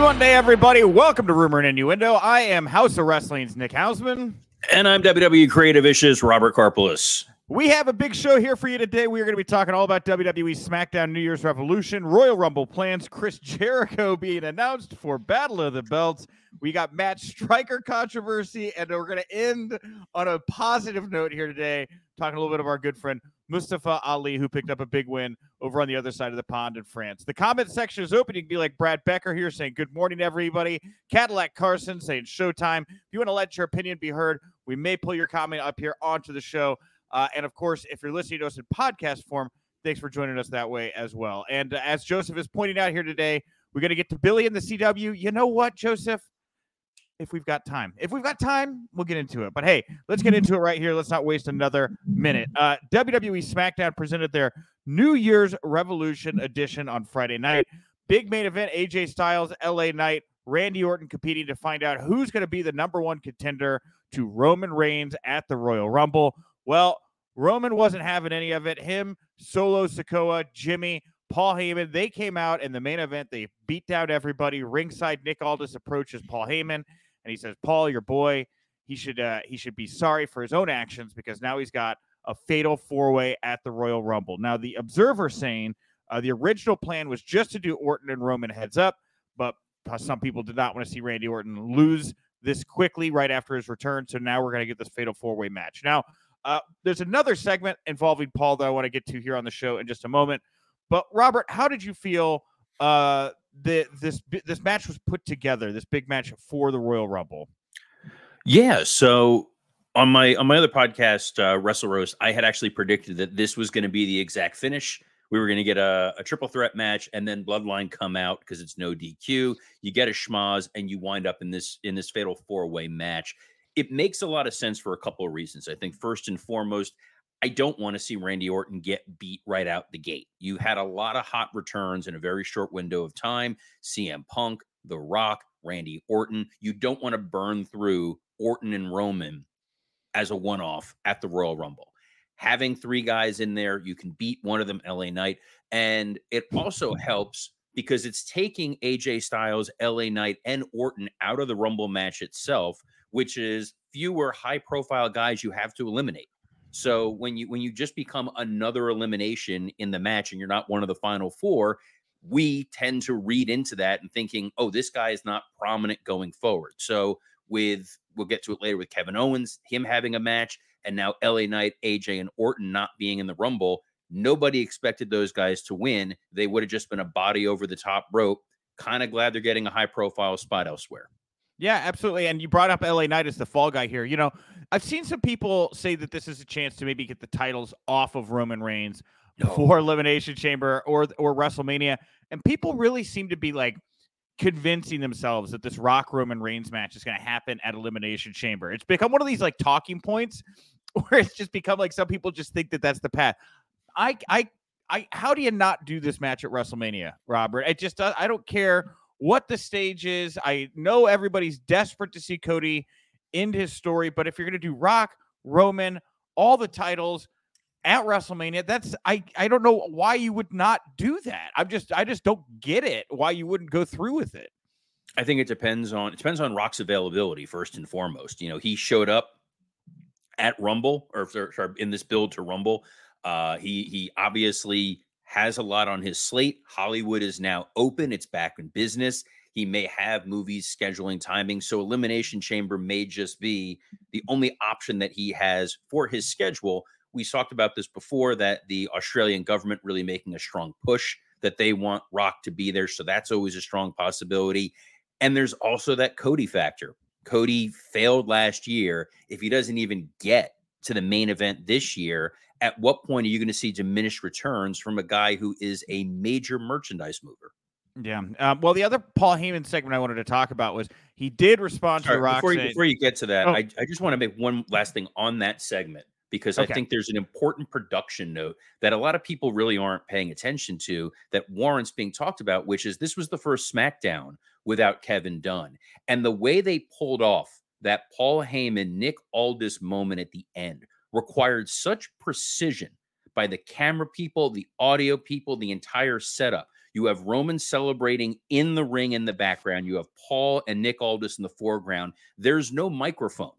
Monday, everybody. Welcome to Rumor and Innuendo. I am Haus of Wrestling's Nick Hausman. And I'm WWE Creative Issues Robert Karpeles. We have a big show here for you today. We are going to be talking all about WWE SmackDown New Year's Revolution, Royal Rumble plans, Chris Jericho being announced for Battle of the Belts. We got Matt Striker controversy, and we're going to end on a positive note here today, talking a little bit of our good friend Mustafa Ali, who picked up a big win over on the other side of the pond in France. The comment section is open. You can be like Brad Becker here saying, Good morning, everybody. Cadillac Carson saying, Showtime. If you want to let your opinion be heard, we may pull your comment up here onto the show. Uh, and of course, if you're listening to us in podcast form, thanks for joining us that way as well. And uh, as Joseph is pointing out here today, we're going to get to Billy in the CW. You know what, Joseph? If we've got time. If we've got time, we'll get into it. But hey, let's get into it right here. Let's not waste another minute. Uh, WWE SmackDown presented their New Year's Revolution edition on Friday night. Big main event AJ Styles, LA Knight, Randy Orton competing to find out who's going to be the number one contender to Roman Reigns at the Royal Rumble. Well, Roman wasn't having any of it. Him, Solo Sikoa, Jimmy, Paul Heyman, they came out in the main event. They beat down everybody. Ringside, Nick Aldis approaches Paul Heyman and he says, "Paul, your boy, he should uh, he should be sorry for his own actions because now he's got a fatal four way at the Royal Rumble." Now, the Observer saying uh, the original plan was just to do Orton and Roman heads up, but some people did not want to see Randy Orton lose this quickly right after his return. So now we're going to get this fatal four way match. Now, uh, there's another segment involving Paul that I want to get to here on the show in just a moment. But Robert, how did you feel uh, the this this match was put together, this big match for the Royal Rumble? Yeah, so on my on my other podcast, uh, Wrestle Roast, I had actually predicted that this was going to be the exact finish. We were going to get a, a, triple threat match, and then Bloodline come out because it's no DQ. You get a schmozz, and you wind up in this in this fatal four way match. It makes a lot of sense for a couple of reasons. I think first and foremost, I don't want to see Randy Orton get beat right out the gate. You had a lot of hot returns in a very short window of time. CM Punk, The Rock, Randy Orton. You don't want to burn through Orton and Roman as a one off at the Royal Rumble. Having three guys in there, you can beat one of them, LA Knight. And it also helps because it's taking AJ Styles, LA Knight, and Orton out of the Rumble match itself, which is fewer high profile guys you have to eliminate. So when you when you just become another elimination in the match and you're not one of the final four, we tend to read into that and thinking, oh, this guy is not prominent going forward. So with we'll get to it later with Kevin Owens, him having a match, and now LA Knight, AJ, and Orton not being in the Rumble. Nobody expected those guys to win. They would have just been a body over the top rope. Kind of glad they're getting a high profile spot elsewhere. Yeah, absolutely. And you brought up LA Knight as the fall guy here. You know, I've seen some people say that this is a chance to maybe get the titles off of Roman Reigns no. for Elimination Chamber or or WrestleMania, and people really seem to be like convincing themselves that this Rock Roman Reigns match is going to happen at Elimination Chamber. It's become one of these like talking points where it's just become like some people just think that that's the path. I I I how do you not do this match at WrestleMania, Robert? It just I don't care what the stage is. I know everybody's desperate to see Cody end his story, but if you're going to do Rock, Roman, all the titles at WrestleMania, that's I I don't know why you would not do that. I'm just I just don't get it why you wouldn't go through with it. I think it depends on it depends on Rock's availability first and foremost. You know, he showed up at Rumble or, or in this build to Rumble. Uh, he he obviously has a lot on his slate. Hollywood is now open, it's back in business. He may have movies scheduling timing. So, Elimination Chamber may just be the only option that he has for his schedule. We talked about this before that the Australian government really making a strong push that they want Rock to be there. So, that's always a strong possibility. And there's also that Cody factor. Cody failed last year. If he doesn't even get to the main event this year, at what point are you going to see diminished returns from a guy who is a major merchandise mover? Yeah. Um, well, the other Paul Heyman segment I wanted to talk about was he did respond to the Rock. Before, you, before you get to that, oh. I, I just want to make one last thing on that segment because okay. I think there's an important production note that a lot of people really aren't paying attention to that warrants being talked about, which is this was the first SmackDown without Kevin Dunn. And the way they pulled off that Paul Heyman, Nick Aldis moment at the end required such precision by the camera people, the audio people, the entire setup. You have Roman celebrating in the ring in the background. You have Paul and Nick Aldis in the foreground. There's no microphone.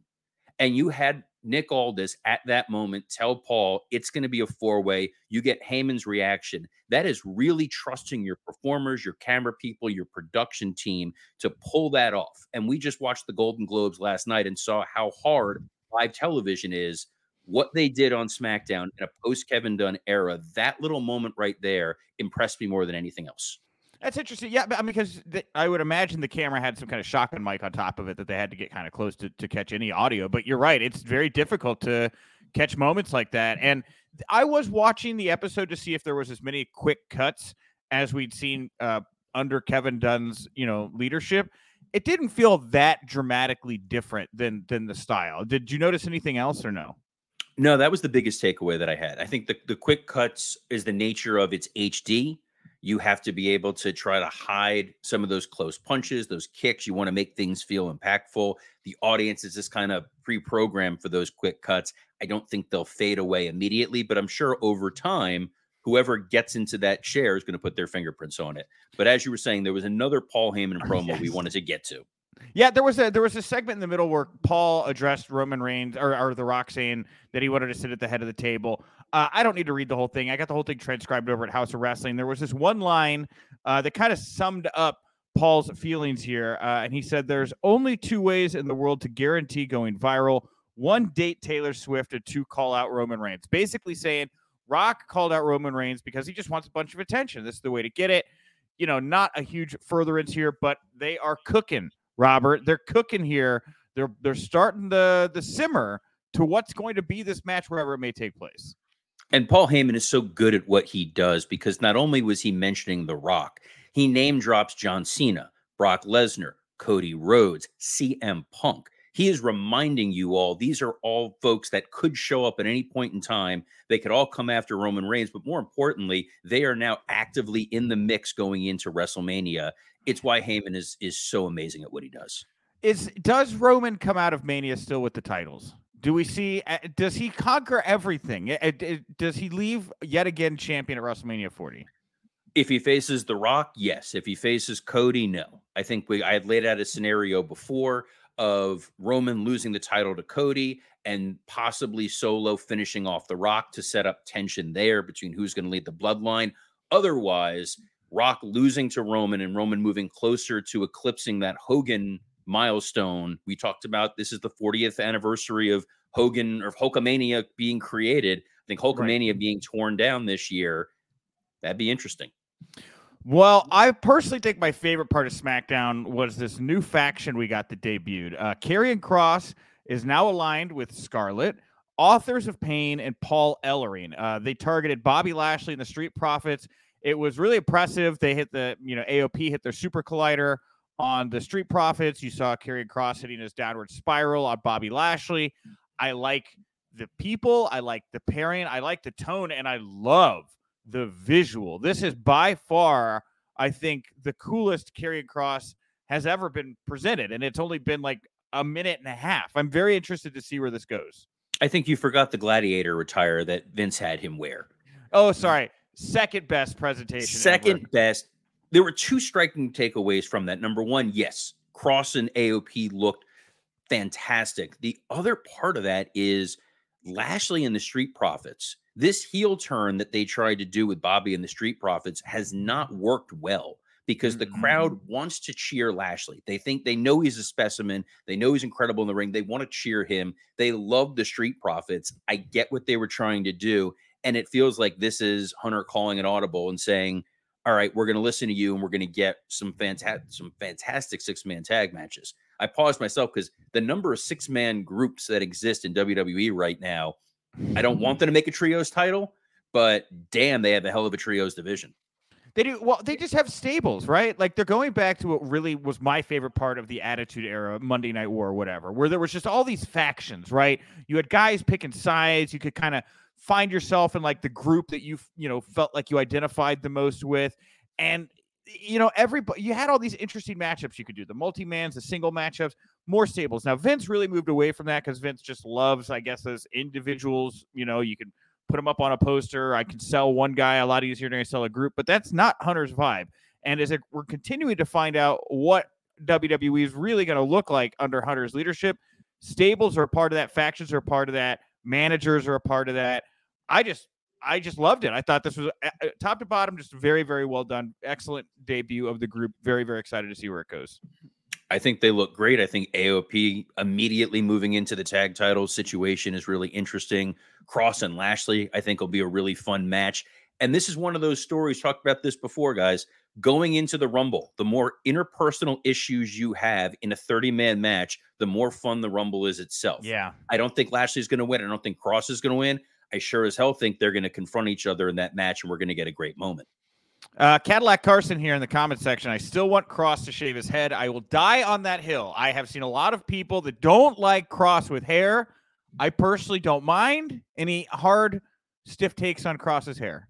And you had Nick Aldis at that moment tell Paul it's going to be a four way. You get Heyman's reaction. That is really trusting your performers, your camera people, your production team to pull that off. And we just watched the Golden Globes last night and saw how hard live television is. What they did on SmackDown in a post Kevin Dunn era, that little moment right there impressed me more than anything else. That's interesting. Yeah, but I mean, because I would imagine the camera had some kind of shotgun mic on top of it that they had to get kind of close to, to catch any audio. But you're right; it's very difficult to catch moments like that. And I was watching the episode to see if there was as many quick cuts as we'd seen uh, under Kevin Dunn's, you know, leadership. It didn't feel that dramatically different than than the style. Did you notice anything else or no? No, that was the biggest takeaway that I had. I think the, the quick cuts is the nature of its HD you have to be able to try to hide some of those close punches, those kicks. You want to make things feel impactful. The audience is just kind of pre programmed for those quick cuts. I don't think they'll fade away immediately, but I'm sure over time, whoever gets into that chair is going to put their fingerprints on it. But as you were saying, there was another Paul Heyman oh, promo yes. we wanted to get to. Yeah, there was a there was a segment in the middle where Paul addressed Roman Reigns or, or The Rock saying that he wanted to sit at the head of the table. Uh, I don't need to read the whole thing. I got the whole thing transcribed over at Haus of Wrestling. There was this one line uh, that kind of summed up Paul's feelings here, uh, and he said, "There's only two ways in the world to guarantee going viral: one, date Taylor Swift, and two, call out Roman Reigns." Basically saying, Rock called out Roman Reigns because he just wants a bunch of attention. This is the way to get it. You know, not a huge furtherance here, but they are cooking Robert. They're cooking here. They're they're starting the the simmer to what's going to be this match wherever it may take place. And Paul Heyman is so good at what he does because not only was he mentioning The Rock, he name drops John Cena, Brock Lesnar, Cody Rhodes, CM Punk. He is reminding you all these are all folks that could show up at any point in time. They could all come after Roman Reigns, but more importantly, they are now actively in the mix going into WrestleMania it's why Heyman is is so amazing at what he does. Is does Roman come out of Mania still with the titles? Do we see? Uh, does he conquer everything? Uh, does he leave yet again champion at WrestleMania 40? If he faces The Rock, yes. If he faces Cody, no. I think we I had laid out a scenario before of Roman losing the title to Cody and possibly Solo finishing off The Rock to set up tension there between who's going to lead the bloodline. Otherwise, Rock losing to Roman and Roman moving closer to eclipsing that Hogan milestone. We talked about this is the 40th anniversary of Hogan or Hulkamania being created. I think Hulkamania right. being torn down this year. That'd be interesting. Well, I personally think my favorite part of SmackDown was this new faction we got that debuted. Uh, Karrion Kross is now aligned with Scarlett, Authors of Pain, and Paul Ellering. Uh, they targeted Bobby Lashley and the Street Profits it was really impressive. They hit the, you know, AOP hit their super collider on the Street Profits. You saw Karrion Kross hitting his downward spiral on Bobby Lashley. I like the people, I like the pairing, I like the tone, and I love the visual. This is by far, I think, the coolest Karrion Kross has ever been presented. And it's only been like a minute and a half. I'm very interested to see where this goes. I think you forgot the gladiator attire that Vince had him wear. Oh, sorry second best presentation. Second ever. best. There were two striking takeaways from that. Number one, yes, Kross and AOP looked fantastic. The other part of that is Lashley and the Street Profits. This heel turn that they tried to do with Bobby and the Street Profits has not worked well because the mm-hmm. crowd wants to cheer Lashley. They think they know he's a specimen. They know he's incredible in the ring. They want to cheer him. They love the Street Profits. I get what they were trying to do. And it feels like this is Hunter calling an audible and saying, all right, we're going to listen to you and we're going to get some fantastic, some fantastic six man tag matches. I paused myself because the number of six man groups that exist in WWE right now, I don't want them to make a trios title, but damn, they have a hell of a trios division. They do well. They just have stables, right? Like they're going back to what really was my favorite part of the Attitude Era, Monday Night War, or whatever, where there was just all these factions, right? You had guys picking sides. You could kind of find yourself in like the group that you you know felt like you identified the most with and you know everybody you had all these interesting matchups you could do the multi-mans the single matchups more stables now vince really moved away from that because vince just loves i guess as individuals you know you can put them up on a poster. I can sell one guy a lot easier than I sell a group, but that's not Hunter's vibe. And as it, we're continuing to find out what WWE is really going to look like under Hunter's leadership, stables are part of that, factions are part of that, managers are a part of that. I just I just loved it. I thought this was uh, top to bottom, just very, very well done. Excellent debut of the group. Very, very excited to see where it goes. I think they look great. I think AOP immediately moving into the tag title situation is really interesting. Kross and Lashley, I think, will be a really fun match. And this is one of those stories, talked about this before, guys. Going into the Rumble, the more interpersonal issues you have in a 30 man match, the more fun the Rumble is itself. Yeah. I don't think Lashley's going to win. I don't think Kross is going to win. I sure as hell think they're going to confront each other in that match and we're going to get a great moment. Uh, Cadillac Carson here in the comment section. I still want Kross to shave his head. I will die on that hill. I have seen a lot of people that don't like Kross with hair. I personally don't mind any hard, stiff takes on Kross's hair.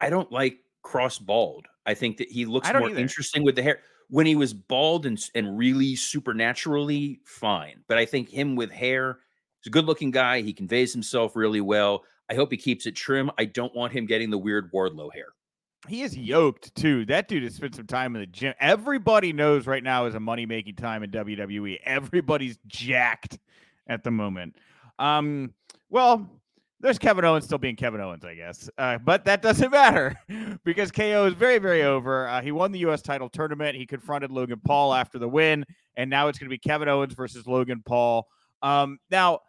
I don't like Kross bald. I think that he looks more either. interesting with the hair. When he was bald and, and really supernaturally, fine. But I think him with hair, he's a good looking guy. He conveys himself really well. I hope he keeps it trim. I don't want him getting the weird Wardlow hair. He is yoked too. That dude has spent some time in the gym. Everybody knows right now is a money making time in WWE. Everybody's jacked at the moment. Um, well, there's Kevin Owens still being Kevin Owens, I guess. Uh, but that doesn't matter because KO is very, very over. Uh, he won the U.S. title tournament. He confronted Logan Paul after the win, and now it's going to be Kevin Owens versus Logan Paul. Um, now,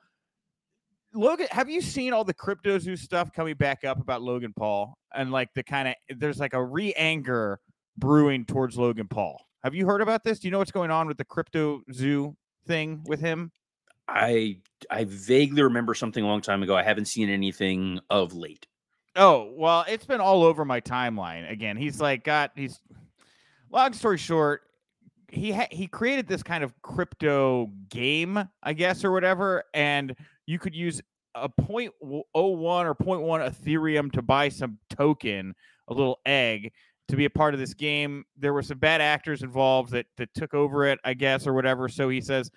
Logan, have you seen all the CryptoZoo stuff coming back up about Logan Paul and like the kind of there's like a re anger brewing towards Logan Paul? Have you heard about this? Do you know what's going on with the crypto zoo thing with him? I I vaguely remember something a long time ago. I haven't seen anything of late. Oh, well, it's been all over my timeline. Again, he's like got he's long story short, he ha- he created this kind of crypto game, I guess or whatever, and you could use a 0.01 or 0.1 Ethereum to buy some token, a little egg to be a part of this game. There were some bad actors involved that that took over it, I guess or whatever. So he says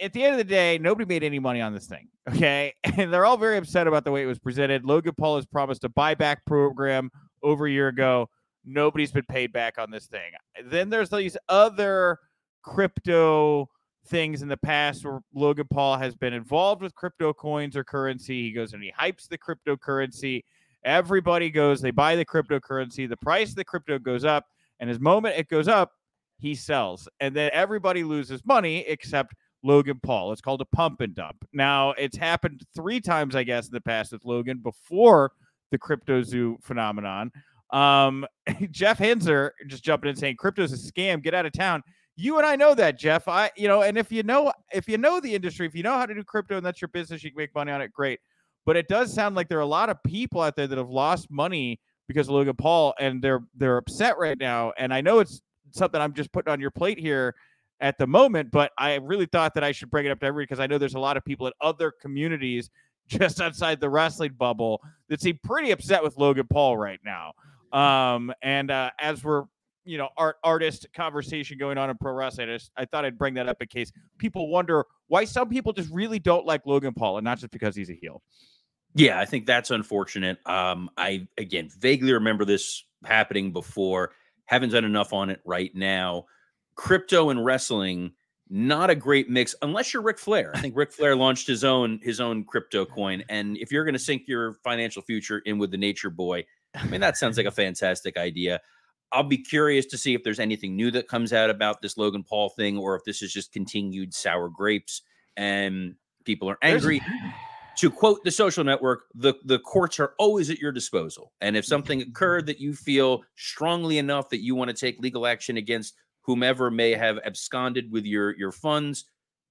at the end of the day, nobody made any money on this thing. Okay. And they're all very upset about the way it was presented. Logan Paul has promised a buyback program over a year ago. Nobody's been paid back on this thing. Then there's these other crypto things in the past where Logan Paul has been involved with crypto coins or currency. He goes and he hypes the cryptocurrency. Everybody goes, they buy the cryptocurrency. The price of the crypto goes up. And his moment it goes up, he sells. And then everybody loses money except Logan Paul. It's called a pump and dump. Now, it's happened three times, I guess, in the past with Logan before the CryptoZoo phenomenon. Um, Jeff Henzer just jumping in saying crypto's a scam. Get out of town. You and I know that, Jeff. I, you know, and if you know, if you know the industry, if you know how to do crypto and that's your business, you can make money on it. Great. But it does sound like there are a lot of people out there that have lost money because of Logan Paul, and they're they're upset right now. And I know it's something I'm just putting on your plate here at the moment, but I really thought that I should bring it up to everybody because I know there's a lot of people in other communities just outside the wrestling bubble that seem pretty upset with Logan Paul right now. Um, and uh, as we're you know art artist conversation going on in pro wrestling, I, just, I thought I'd bring that up in case people wonder why some people just really don't like Logan Paul, and not just because he's a heel. Yeah, I think that's unfortunate. Um, I again vaguely remember this happening before. Haven't done enough on it right now crypto and wrestling not a great mix unless you're Ric Flair. I think Ric Flair launched his own his own crypto coin, and if you're going to sink your financial future in with the Nature Boy, I mean that sounds like a fantastic idea. I'll be curious to see if there's anything new that comes out about this Logan Paul thing, or if this is just continued sour grapes and people are angry. to quote the social network, the, the courts are always at your disposal. And if something occurred that you feel strongly enough that you want to take legal action against whomever may have absconded with your your funds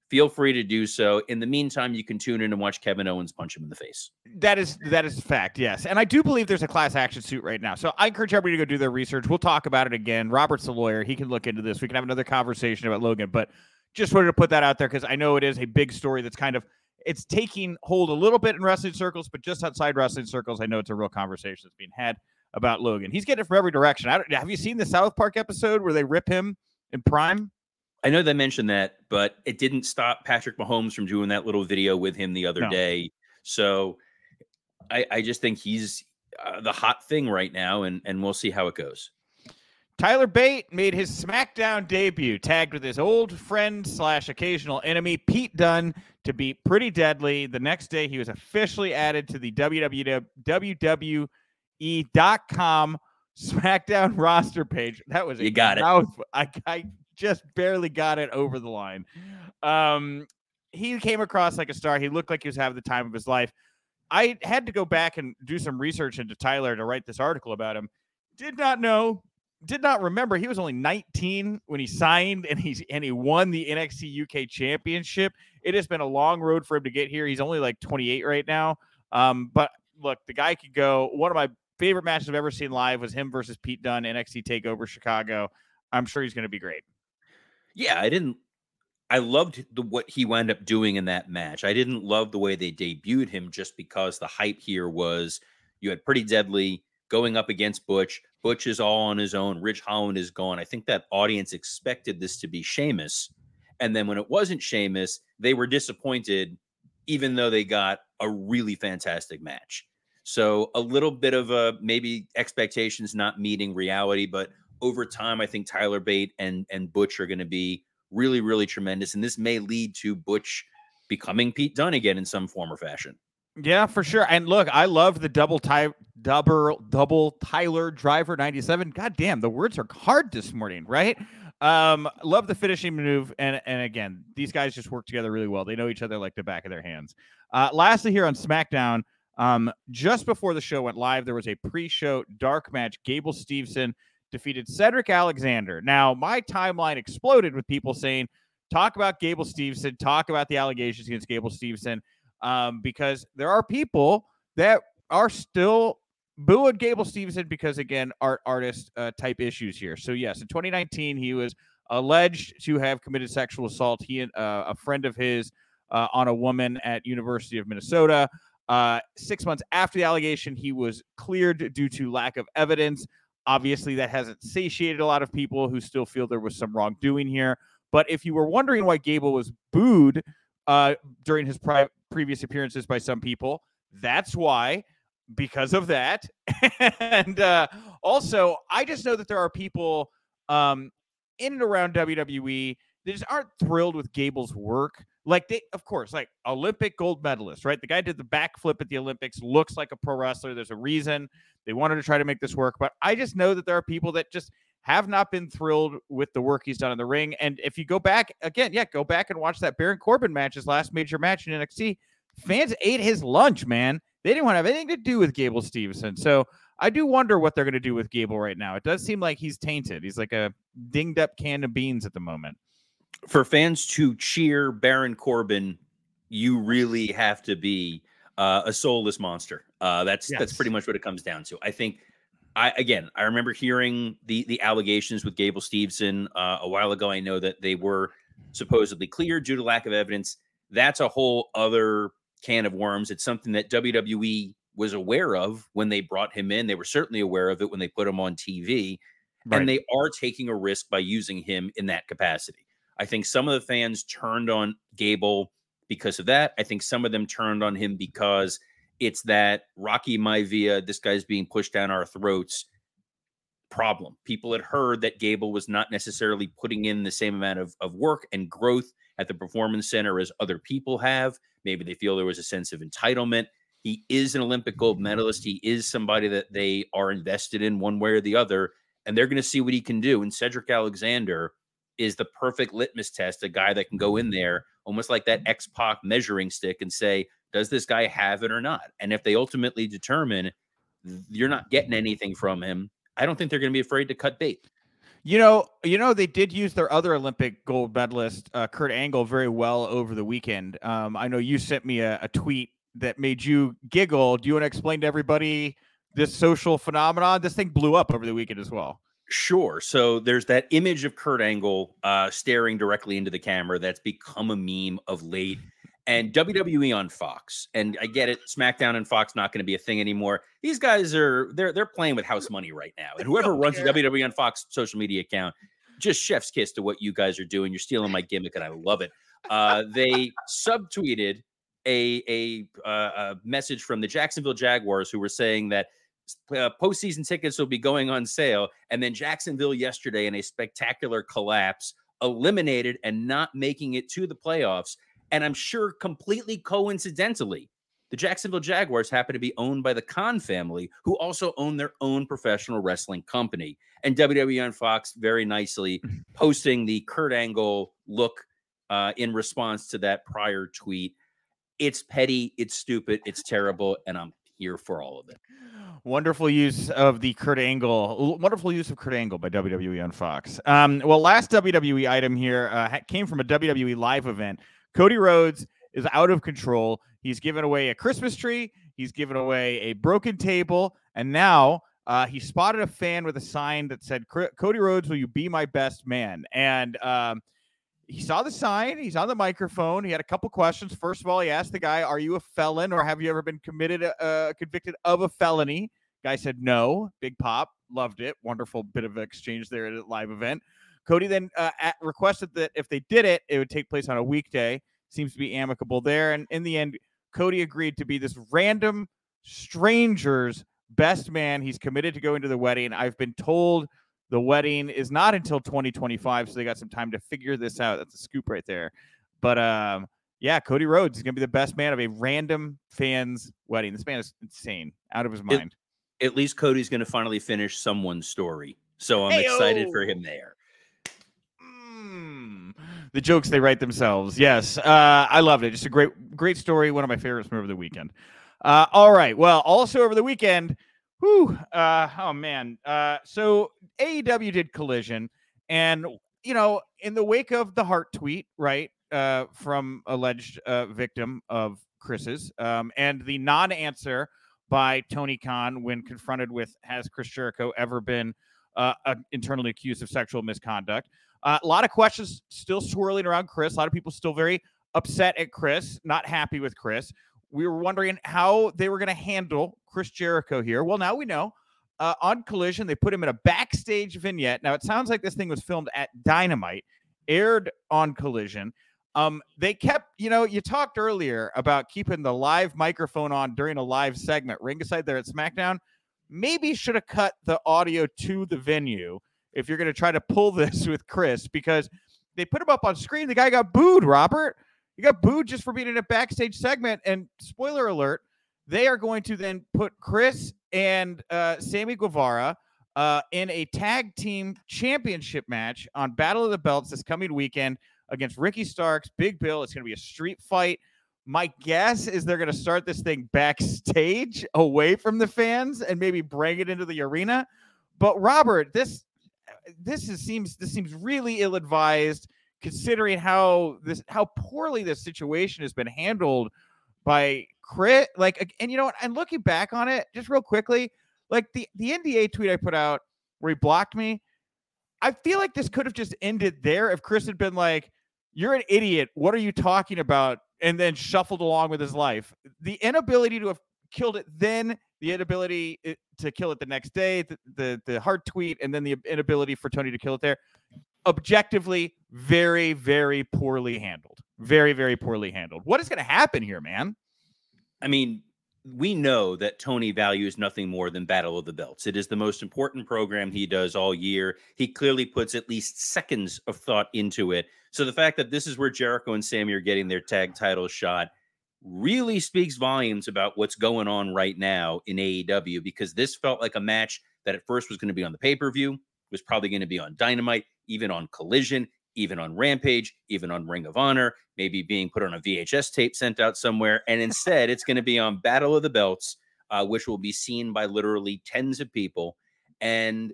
feel free to do so. In the meantime you can tune in and watch kevin owens punch him in the face. That is that is a fact yes. And i do believe there's a class action suit right now. So i encourage everybody to go do their research. We'll talk about it again. Robert's a lawyer. He can look into this. We can have another conversation about logan. But just wanted to put that out there because i know it is a big story that's kind of it's taking hold a little bit in wrestling circles but just outside wrestling circles i know it's a real conversation that's being had about Logan. He's getting it from every direction. Have you seen the South Park episode where they rip him in Prime? I know they mentioned that, but it didn't stop Patrick Mahomes from doing that little video with him the other No. day. So I, I just think he's uh, the hot thing right now, and and we'll see how it goes. Tyler Bate made his SmackDown debut, tagged with his old friend slash occasional enemy Pete Dunne to be Pretty Deadly. The next day, he was officially added to the WWE.com SmackDown roster page. That was a you got mouthful. it. I, I just barely got it over the line. Um, he came across like a star. He looked like he was having the time of his life. I had to go back and do some research into Tyler to write this article about him. Did not know did not remember he was only 19 when he signed and he's and he won the NXT UK championship. It has been a long road for him to get here. He's only like 28 right now. Um, but look, the guy could go. One of my favorite matches I've ever seen live was him versus Pete Dunne, NXT Takeover Chicago. I'm sure he's going to be great. Yeah, I didn't. I loved the, what he wound up doing in that match. I didn't love the way they debuted him just because the hype here was you had pretty deadly going up against Butch. Butch is all on his own. Ridge Holland is gone. I think that audience expected this to be Sheamus. And then when it wasn't Sheamus, they were disappointed, even though they got a really fantastic match. So a little bit of a maybe expectations not meeting reality, but over time, I think Tyler Bate and and Butch are going to be really, really tremendous. And this may lead to Butch becoming Pete Dunne again in some form or fashion. Yeah, for sure. And look, I love the double tie double double Tyler driver 97. God damn, the words are hard this morning, right? Um, love the finishing move. And and again, these guys just work together really well. They know each other like the back of their hands. Uh, lastly, here on SmackDown, um, just before the show went live, there was a pre-show dark match. Gable Steveson defeated Cedric Alexander. Now, my timeline exploded with people saying, talk about Gable Steveson, talk about the allegations against Gable Steveson, um, because there are people that are still booing Gable Steveson because again, art artist uh, type issues here. So yes, in 2019 he was alleged to have committed sexual assault. He and uh, a friend of his uh, on a woman at University of Minnesota. Uh, six months after the allegation, he was cleared due to lack of evidence. Obviously, that hasn't satiated a lot of people who still feel there was some wrongdoing here. But if you were wondering why Gable was booed uh, during his pri- previous appearances by some people. That's why, because of that. and uh, also, I just know that there are people um, in and around WWE that just aren't thrilled with Gable's work. Like they, of course, like Olympic gold medalist, right? The guy did the backflip at the Olympics, looks like a pro wrestler. There's a reason they wanted to try to make this work. But I just know that there are people that just have not been thrilled with the work he's done in the ring. And if you go back again, yeah, go back and watch that Baron Corbin match, his last major match in NXT. Fans ate his lunch, man. They didn't want to have anything to do with Gable Steveson So I do wonder what they're going to do with Gable right now. It does seem like he's tainted. He's like a dinged up can of beans at the moment. For fans to cheer Baron Corbin, you really have to be uh, a soulless monster. Uh, that's yes. that's pretty much what it comes down to. I think I again, I remember hearing the the allegations with Gable Steveson uh, a while ago. I know that they were supposedly cleared due to lack of evidence. That's a whole other can of worms. It's something that WWE was aware of when they brought him in. They were certainly aware of it when they put him on TV, right. and they are taking a risk by using him in that capacity. I think some of the fans turned on Gable because of that. I think some of them turned on him because it's that Rocky Maivia, this guy's being pushed down our throats problem. People had heard that Gable was not necessarily putting in the same amount of, of work and growth at the performance center as other people have. Maybe they feel there was a sense of entitlement. He is an Olympic gold medalist. He is somebody that they are invested in one way or the other, and they're going to see what he can do. And Cedric Alexander is the perfect litmus test, a guy that can go in there almost like that X Pac measuring stick and say, does this guy have it or not? And if they ultimately determine you're not getting anything from him, I don't think they're going to be afraid to cut bait. You know, you know they did use their other Olympic gold medalist, uh, Kurt Angle, very well over the weekend. Um, I know you sent me a, a tweet that made you giggle. Do you want to explain to everybody this social phenomenon? This thing blew up over the weekend as well. Sure. So there's that image of Kurt Angle uh, staring directly into the camera that's become a meme of late and WWE on Fox. And I get it, SmackDown and Fox not going to be a thing anymore. These guys are they're they're playing with house money right now. And whoever runs the WWE on Fox social media account, just chef's kiss to what you guys are doing. You're stealing my gimmick, and I love it. Uh, they subtweeted a a, uh, a message from the Jacksonville Jaguars who were saying that uh, postseason tickets will be going on sale, and then Jacksonville yesterday in a spectacular collapse eliminated and not making it to the playoffs. And I'm sure completely coincidentally, the Jacksonville Jaguars happen to be owned by the Khan family, who also own their own professional wrestling company. And WWE on Fox very nicely posting the Kurt Angle look uh, in response to that prior tweet. It's petty, it's stupid, it's terrible, and I'm here for all of it. Wonderful use of the Kurt Angle. Wonderful use of Kurt Angle by WWE on Fox. Um, well, last WWE item here uh, came from a WWE live event. Cody Rhodes is out of control. He's given away a Christmas tree. He's given away a broken table, and now uh, he spotted a fan with a sign that said, "Cody Rhodes, will you be my best man?" And um, he saw the sign. He's on the microphone. He had a couple questions. First of all, he asked the guy, "Are you a felon, or have you ever been committed, uh, convicted of a felony?" Guy said no. Big pop, loved it. Wonderful bit of exchange there at a live event. Cody then uh, at, requested that if they did it, it would take place on a weekday. Seems to be amicable there, and in the end, Cody agreed to be this random stranger's best man. He's committed to going to the wedding. I've been told the wedding is not until 2025, so they got some time to figure this out. That's a scoop right there. But um, yeah, Cody Rhodes is going to be the best man of a random fan's wedding. This man is insane, out of his mind. It, at least Cody's going to finally finish someone's story. So I'm Hey-o! excited for him there. Mm, the jokes they write themselves. Yes, uh, I loved it. Just a great, great story. One of my favorites from over the weekend. Uh, all right. Well, also over the weekend, Whew. Uh, oh man. Uh, so AEW did Collision, and you know, in the wake of the heart tweet, right, uh, from alleged uh, victim of Chris's, um, and the non-answer by Tony Khan when confronted with has Chris Jericho ever been uh, internally accused of sexual misconduct? Uh, a lot of questions still swirling around Chris. A lot of people still very upset at Chris, not happy with Chris we were wondering how they were going to handle Chris Jericho here. Well, now we know. Uh, on Collision, they put him in a backstage vignette. Now it sounds like this thing was filmed at Dynamite, aired on Collision. Um, they kept, you know, you talked earlier about keeping the live microphone on during a live segment. Ringside there at SmackDown, maybe should have cut the audio to the venue if you're going to try to pull this with Chris because they put him up on screen. The guy got booed, Robert. You got booed just for being in a backstage segment. And spoiler alert, they are going to then put Chris and uh, Sammy Guevara uh, in a tag team championship match on Battle of the Belts this coming weekend against Ricky Starks, Big Bill. It's going to be a street fight. My guess is they're going to start this thing backstage away from the fans and maybe bring it into the arena. But Robert, this this is, seems this seems really ill advised considering how this how poorly this situation has been handled by Crit. Like, and you know? And looking back on it, just real quickly, like the the NDA tweet I put out where he blocked me, I feel like this could have just ended there if Chris had been like, "You're an idiot. What are you talking about?" and then shuffled along with his life. The inability to have killed it then, the inability eh, to kill it the next day, the the, the hard tweet, and then the inability for Tony to kill it there objectively very, very poorly handled. Very, very poorly handled. What is going to happen here, man? I mean, we know that Tony values nothing more than Battle of the Belts. It is the most important program he does all year. He clearly puts at least seconds of thought into it. So the fact that this is where Jericho and Sammy are getting their tag title shot really speaks volumes about what's going on right now in AEW because this felt like a match that at first was going to be on the pay per view, was probably going to be on Dynamite, even on Collision, even on Rampage, even on Ring of Honor, maybe being put on a VHS tape sent out somewhere. And instead, it's going to be on Battle of the Belts, uh, which will be seen by literally tens of people. And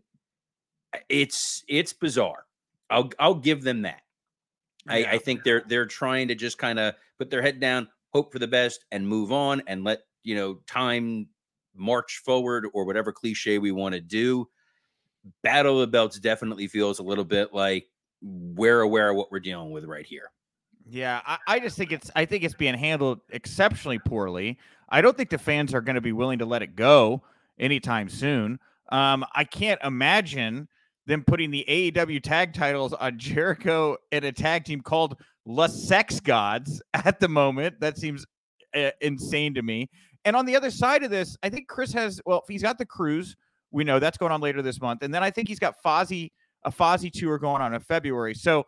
it's it's bizarre. I'll I'll give them that. I, I think they're they're trying to just kind of put their head down, hope for the best, and move on, and let you know time march forward or whatever cliche we want to do. Battle of the Belts definitely feels a little bit like we're aware of what we're dealing with right here. Yeah, I, I, just think it's I think it's being handled exceptionally poorly. I don't think the fans are going to be willing to let it go anytime soon. Um, I can't imagine them putting the AEW tag titles on Jericho and a tag team called Le Sex Gods at the moment. That seems uh, insane to me. And on the other side of this, I think Chris has well, he's got the cruise. We know that's going on later this month, and then I think he's got Fozzy a Fozzy tour going on in February. So,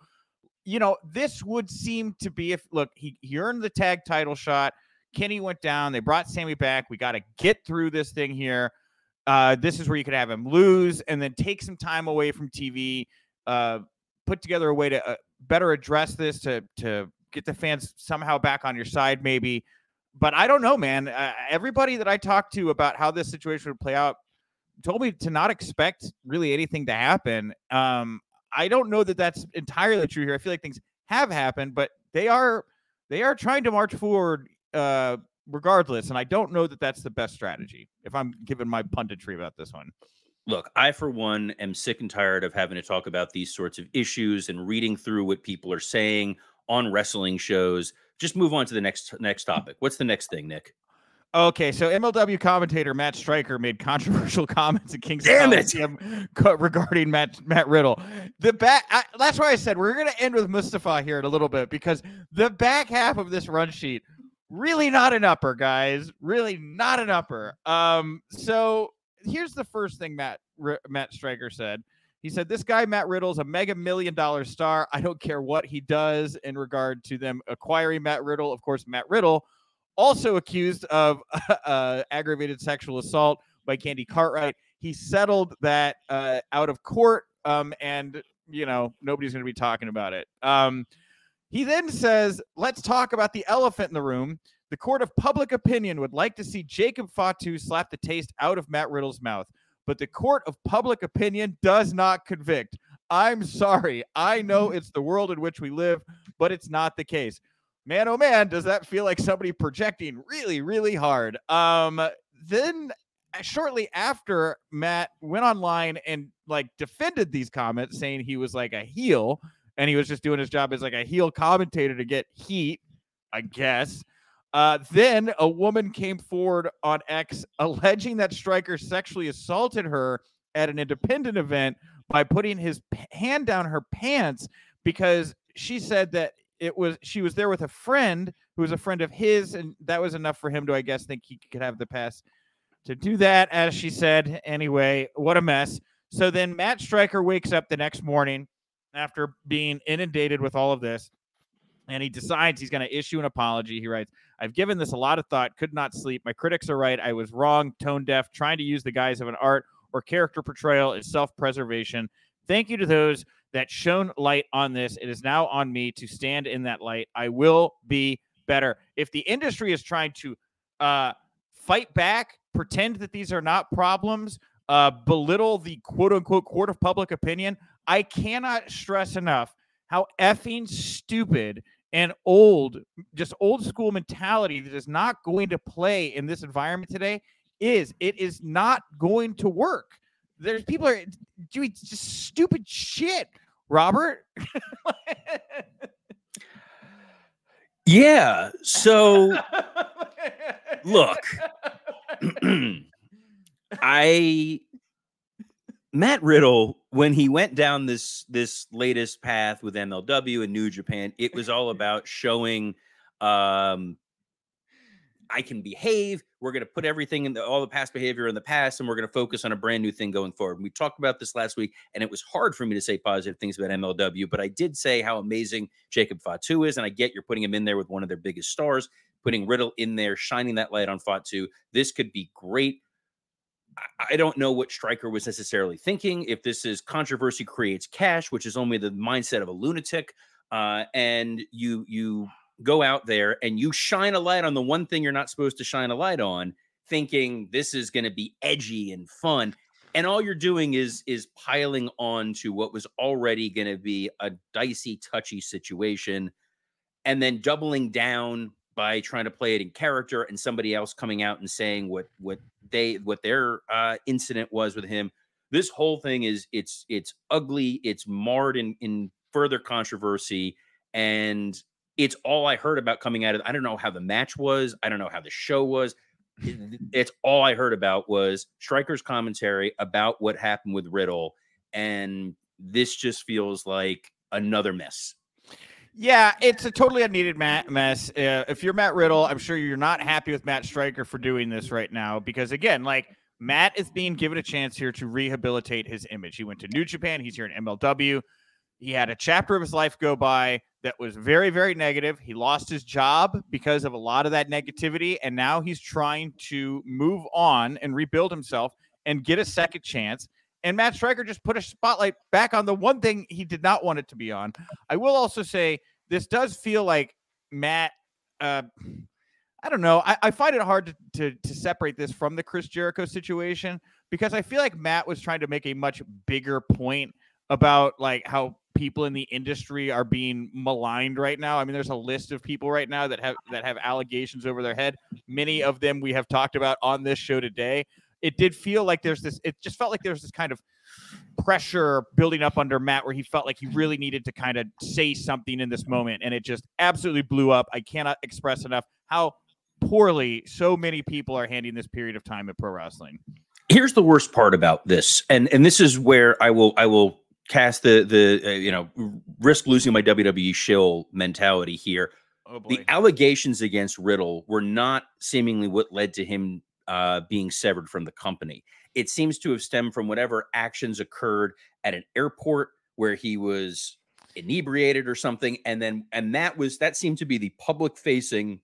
you know, this would seem to be if look he he earned the tag title shot. Kenny went down. They brought Sammy back. We got to get through this thing here. Uh, this is where you could have him lose and then take some time away from TV. Uh, put together a way to uh, better address this to to get the fans somehow back on your side, maybe. But I don't know, man. Uh, everybody that I talked to about how this situation would play out told me to not expect really anything to happen. Um, I don't know that that's entirely true here. I feel like things have happened, but they are they are trying to march forward uh, regardless. And I don't know that that's the best strategy. If I'm giving my punditry about this one. Look, I for one am sick and tired of having to talk about these sorts of issues and reading through what people are saying on wrestling shows. Just move on to the next next topic. What's the next thing, Nick? Okay, so MLW commentator Matt Striker made controversial comments at King's Damn regarding Matt Matt Riddle. The back that's why I said we're going to end with Mustafa here in a little bit because the back half of this run sheet really not an upper, guys. Really not an upper. Um, so here's the first thing Matt R- Matt Striker said. He said, This guy, Matt Riddle, is a mega million dollar star. I don't care what he does in regard to them acquiring Matt Riddle. Of course, Matt Riddle, also accused of uh, aggravated sexual assault by Candy Cartwright. He settled that uh, out of court, um, and, you know, nobody's going to be talking about it. Um, he then says, Let's talk about the elephant in the room. The court of public opinion would like to see Jacob Fatu slap the taste out of Matt Riddle's mouth but the court of public opinion does not convict. I'm sorry. I know it's the world in which we live, but it's not the case. Man, oh man, does that feel like somebody projecting really, really hard? Um, then uh, shortly after Matt went online and like defended these comments, saying he was like a heel and he was just doing his job as like a heel commentator to get heat, I guess. Uh, then a woman came forward on X alleging that Striker sexually assaulted her at an independent event by putting his hand down her pants because she said that it was she was there with a friend who was a friend of his and that was enough for him to I guess think he could have the pass to do that as she said anyway what a mess so then Matt Striker wakes up the next morning after being inundated with all of this and he decides he's going to issue an apology. He writes, I've given this a lot of thought, could not sleep. My critics are right. I was wrong, tone deaf, trying to use the guise of an art or character portrayal is self preservation. Thank you to those that shone light on this. It is now on me to stand in that light. I will be better. If the industry is trying to uh, fight back, pretend that these are not problems, uh, belittle the quote unquote court of public opinion, I cannot stress enough how effing stupid and old, just old school mentality that is not going to play in this environment today is it is not going to work. There's people are doing just stupid shit, Robert. yeah. So look, I Matt Riddle, when he went down this this latest path with MLW and New Japan, it was all about showing um I can behave. We're going to put everything in the, all the past behavior in the past, and we're going to focus on a brand new thing going forward. we talked about this last week, and it was hard for me to say positive things about MLW, but I did say how amazing Jacob Fatu is, and I get you're putting him in there with one of their biggest stars, putting Riddle in there, shining that light on Fatu. This could be great. I don't know what Striker was necessarily thinking. If this is controversy creates cash, which is only the mindset of a lunatic, uh, and you you go out there and you shine a light on the one thing you're not supposed to shine a light on, thinking this is going to be edgy and fun, and all you're doing is is piling on to what was already going to be a dicey, touchy situation, and then doubling down by trying to play it in character and somebody else coming out and saying what what they what their uh, incident was with him. This whole thing is it's it's ugly. It's marred in in further controversy, and it's all I heard about coming out of. I don't know how the match was. I don't know how the show was. It's all I heard about was Striker's commentary about what happened with Riddle, and this just feels like another mess. Yeah, it's a totally unneeded mess. Uh, if you're Matt Riddle, I'm sure you're not happy with Matt Striker for doing this right now because, again, like Matt is being given a chance here to rehabilitate his image. He went to New Japan, he's here in MLW. He had a chapter of his life go by that was very, very negative. He lost his job because of a lot of that negativity, and now he's trying to move on and rebuild himself and get a second chance. And Matt Striker just put a spotlight back on the one thing he did not want it to be on. I will also say this does feel like Matt. Uh, I don't know. I, I find it hard to, to, to separate this from the Chris Jericho situation because I feel like Matt was trying to make a much bigger point about like how people in the industry are being maligned right now. I mean, there's a list of people right now that have that have allegations over their head. Many of them we have talked about on this show today it did feel like there's this, it just felt like there's this kind of pressure building up under Matt where he felt like he really needed to kind of say something in this moment. And it just absolutely blew up. I cannot express enough how poorly so many people are handling this period of time at pro wrestling. Here's the worst part about this. And, and this is where I will, I will cast the, the, uh, you know, risk losing my WWE shill mentality here. Oh the allegations against Riddle were not seemingly what led to him uh, being severed from the company. It seems to have stemmed from whatever actions occurred at an airport where he was inebriated or something, and then and that was that seemed to be the public facing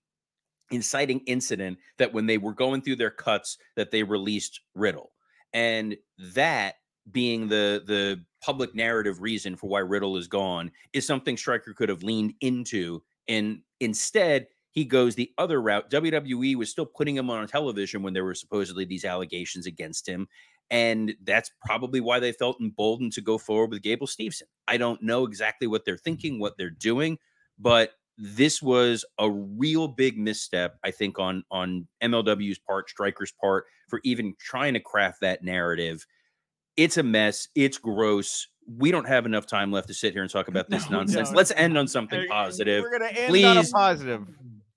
inciting incident that when they were going through their cuts that they released Riddle, and that being the the public narrative reason for why Riddle is gone is something Striker could have leaned into and instead he goes the other route. WWE was still putting him on television when there were supposedly these allegations against him. And that's probably why they felt emboldened to go forward with Gable Steveson. I don't know exactly what they're mm-hmm. thinking, what they're doing, but this was a real big misstep, I think, on on MLW's part, Striker's part, for even trying to craft that narrative. It's a mess. It's gross. We don't have enough time left to sit here and talk about this no, nonsense. No. Let's end on something positive. We're gonna end Please. on a positive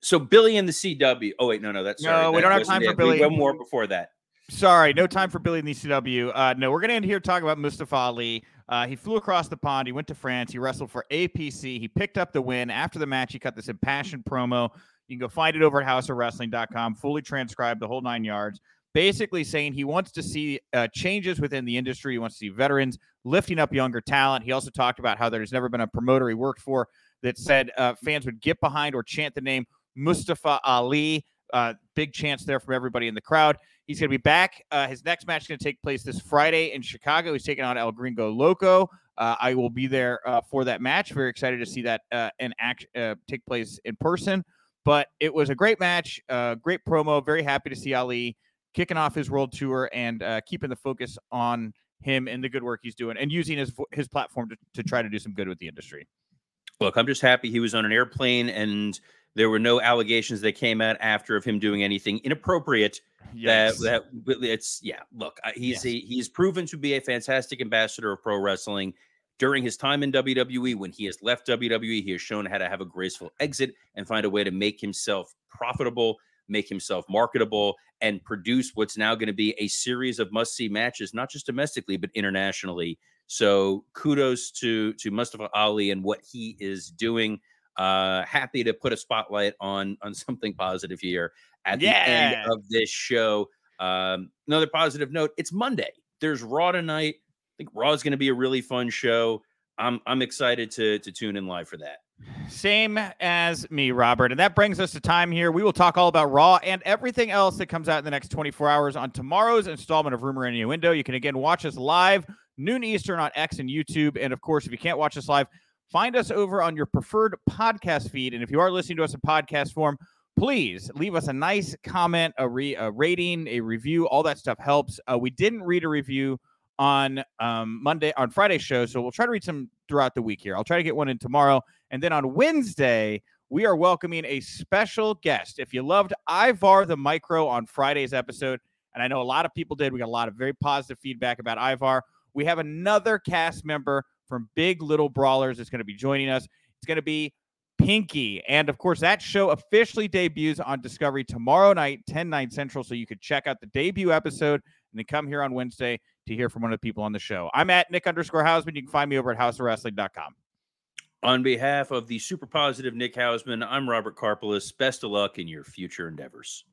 so Billy and the CW. Oh wait, no, no, that's no. we don't have time for Billy. One more before that. Sorry, no time for Billy and the CW. Uh, no, we're gonna end here talking about Mustafa Ali. Uh, he flew across the pond. He went to France. He wrestled for APC. He picked up the win. After the match, he cut this impassioned promo. You can go find it over at hausofwrestling.com, fully transcribed, the whole nine yards. Basically saying he wants to see uh, changes within the industry. He wants to see veterans lifting up younger talent. He also talked about how there's never been a promoter he worked for that said uh, fans would get behind or chant the name Mustafa Ali. Uh, big chance there from everybody in the crowd. He's going to be back. Uh, his next match is going to take place this Friday in Chicago. He's taking on El Gringo Loco. Uh, I will be there uh, for that match. Very excited to see that uh, in act uh, take place in person. But it was a great match, uh, great promo. Very happy to see Ali kicking off his world tour and uh, keeping the focus on him and the good work he's doing, and using his his platform to, to try to do some good with the industry. Look, I'm just happy he was on an airplane and there were no allegations that came out after of him doing anything inappropriate. Yes. That that it's yeah. Look, he's yes. a, he's proven to be a fantastic ambassador of pro wrestling. During his time in WWE, when he has left WWE, he has shown how to have a graceful exit and find a way to make himself profitable, make himself marketable, and produce what's now going to be a series of must-see matches, not just domestically but internationally. So kudos to to Mustafa Ali and what he is doing. Uh, happy to put a spotlight on on something positive here at yeah. the end of this show. Um, another positive note: it's Monday. There's Raw tonight. I think Raw is going to be a really fun show. I'm I'm excited to to tune in live for that. Same as me, Robert. And that brings us to time here. We will talk all about Raw and everything else that comes out in the next 24 hours on tomorrow's installment of Rumor and Innuendo. You can again watch us live noon Eastern on X and YouTube. And of course, if you can't watch us live, Find us over on your preferred podcast feed. And if you are listening to us in podcast form, please leave us a nice comment, a, re, a rating, a review. All that stuff helps. Uh, we didn't read a review on um, Monday, on Friday show. So we'll try to read some throughout the week here. I'll try to get one in tomorrow. And then on Wednesday, we are welcoming a special guest. If you loved Ivar the Micro on Friday's episode, and I know a lot of people did, we got a lot of very positive feedback about Ivar. We have another cast member from Big Little Brawlers that's going to be joining us. It's going to be Pinky. And of course, that show officially debuts on Discovery tomorrow night, 10, 9 Central. So you could check out the debut episode and then come here on Wednesday to hear from one of the people on the show. I'm at Nick underscore Hausman. You can find me over at hausofwrestling.com. On behalf of the super positive Nick Hausman, I'm Robert Karpeles. Best of luck in your future endeavors.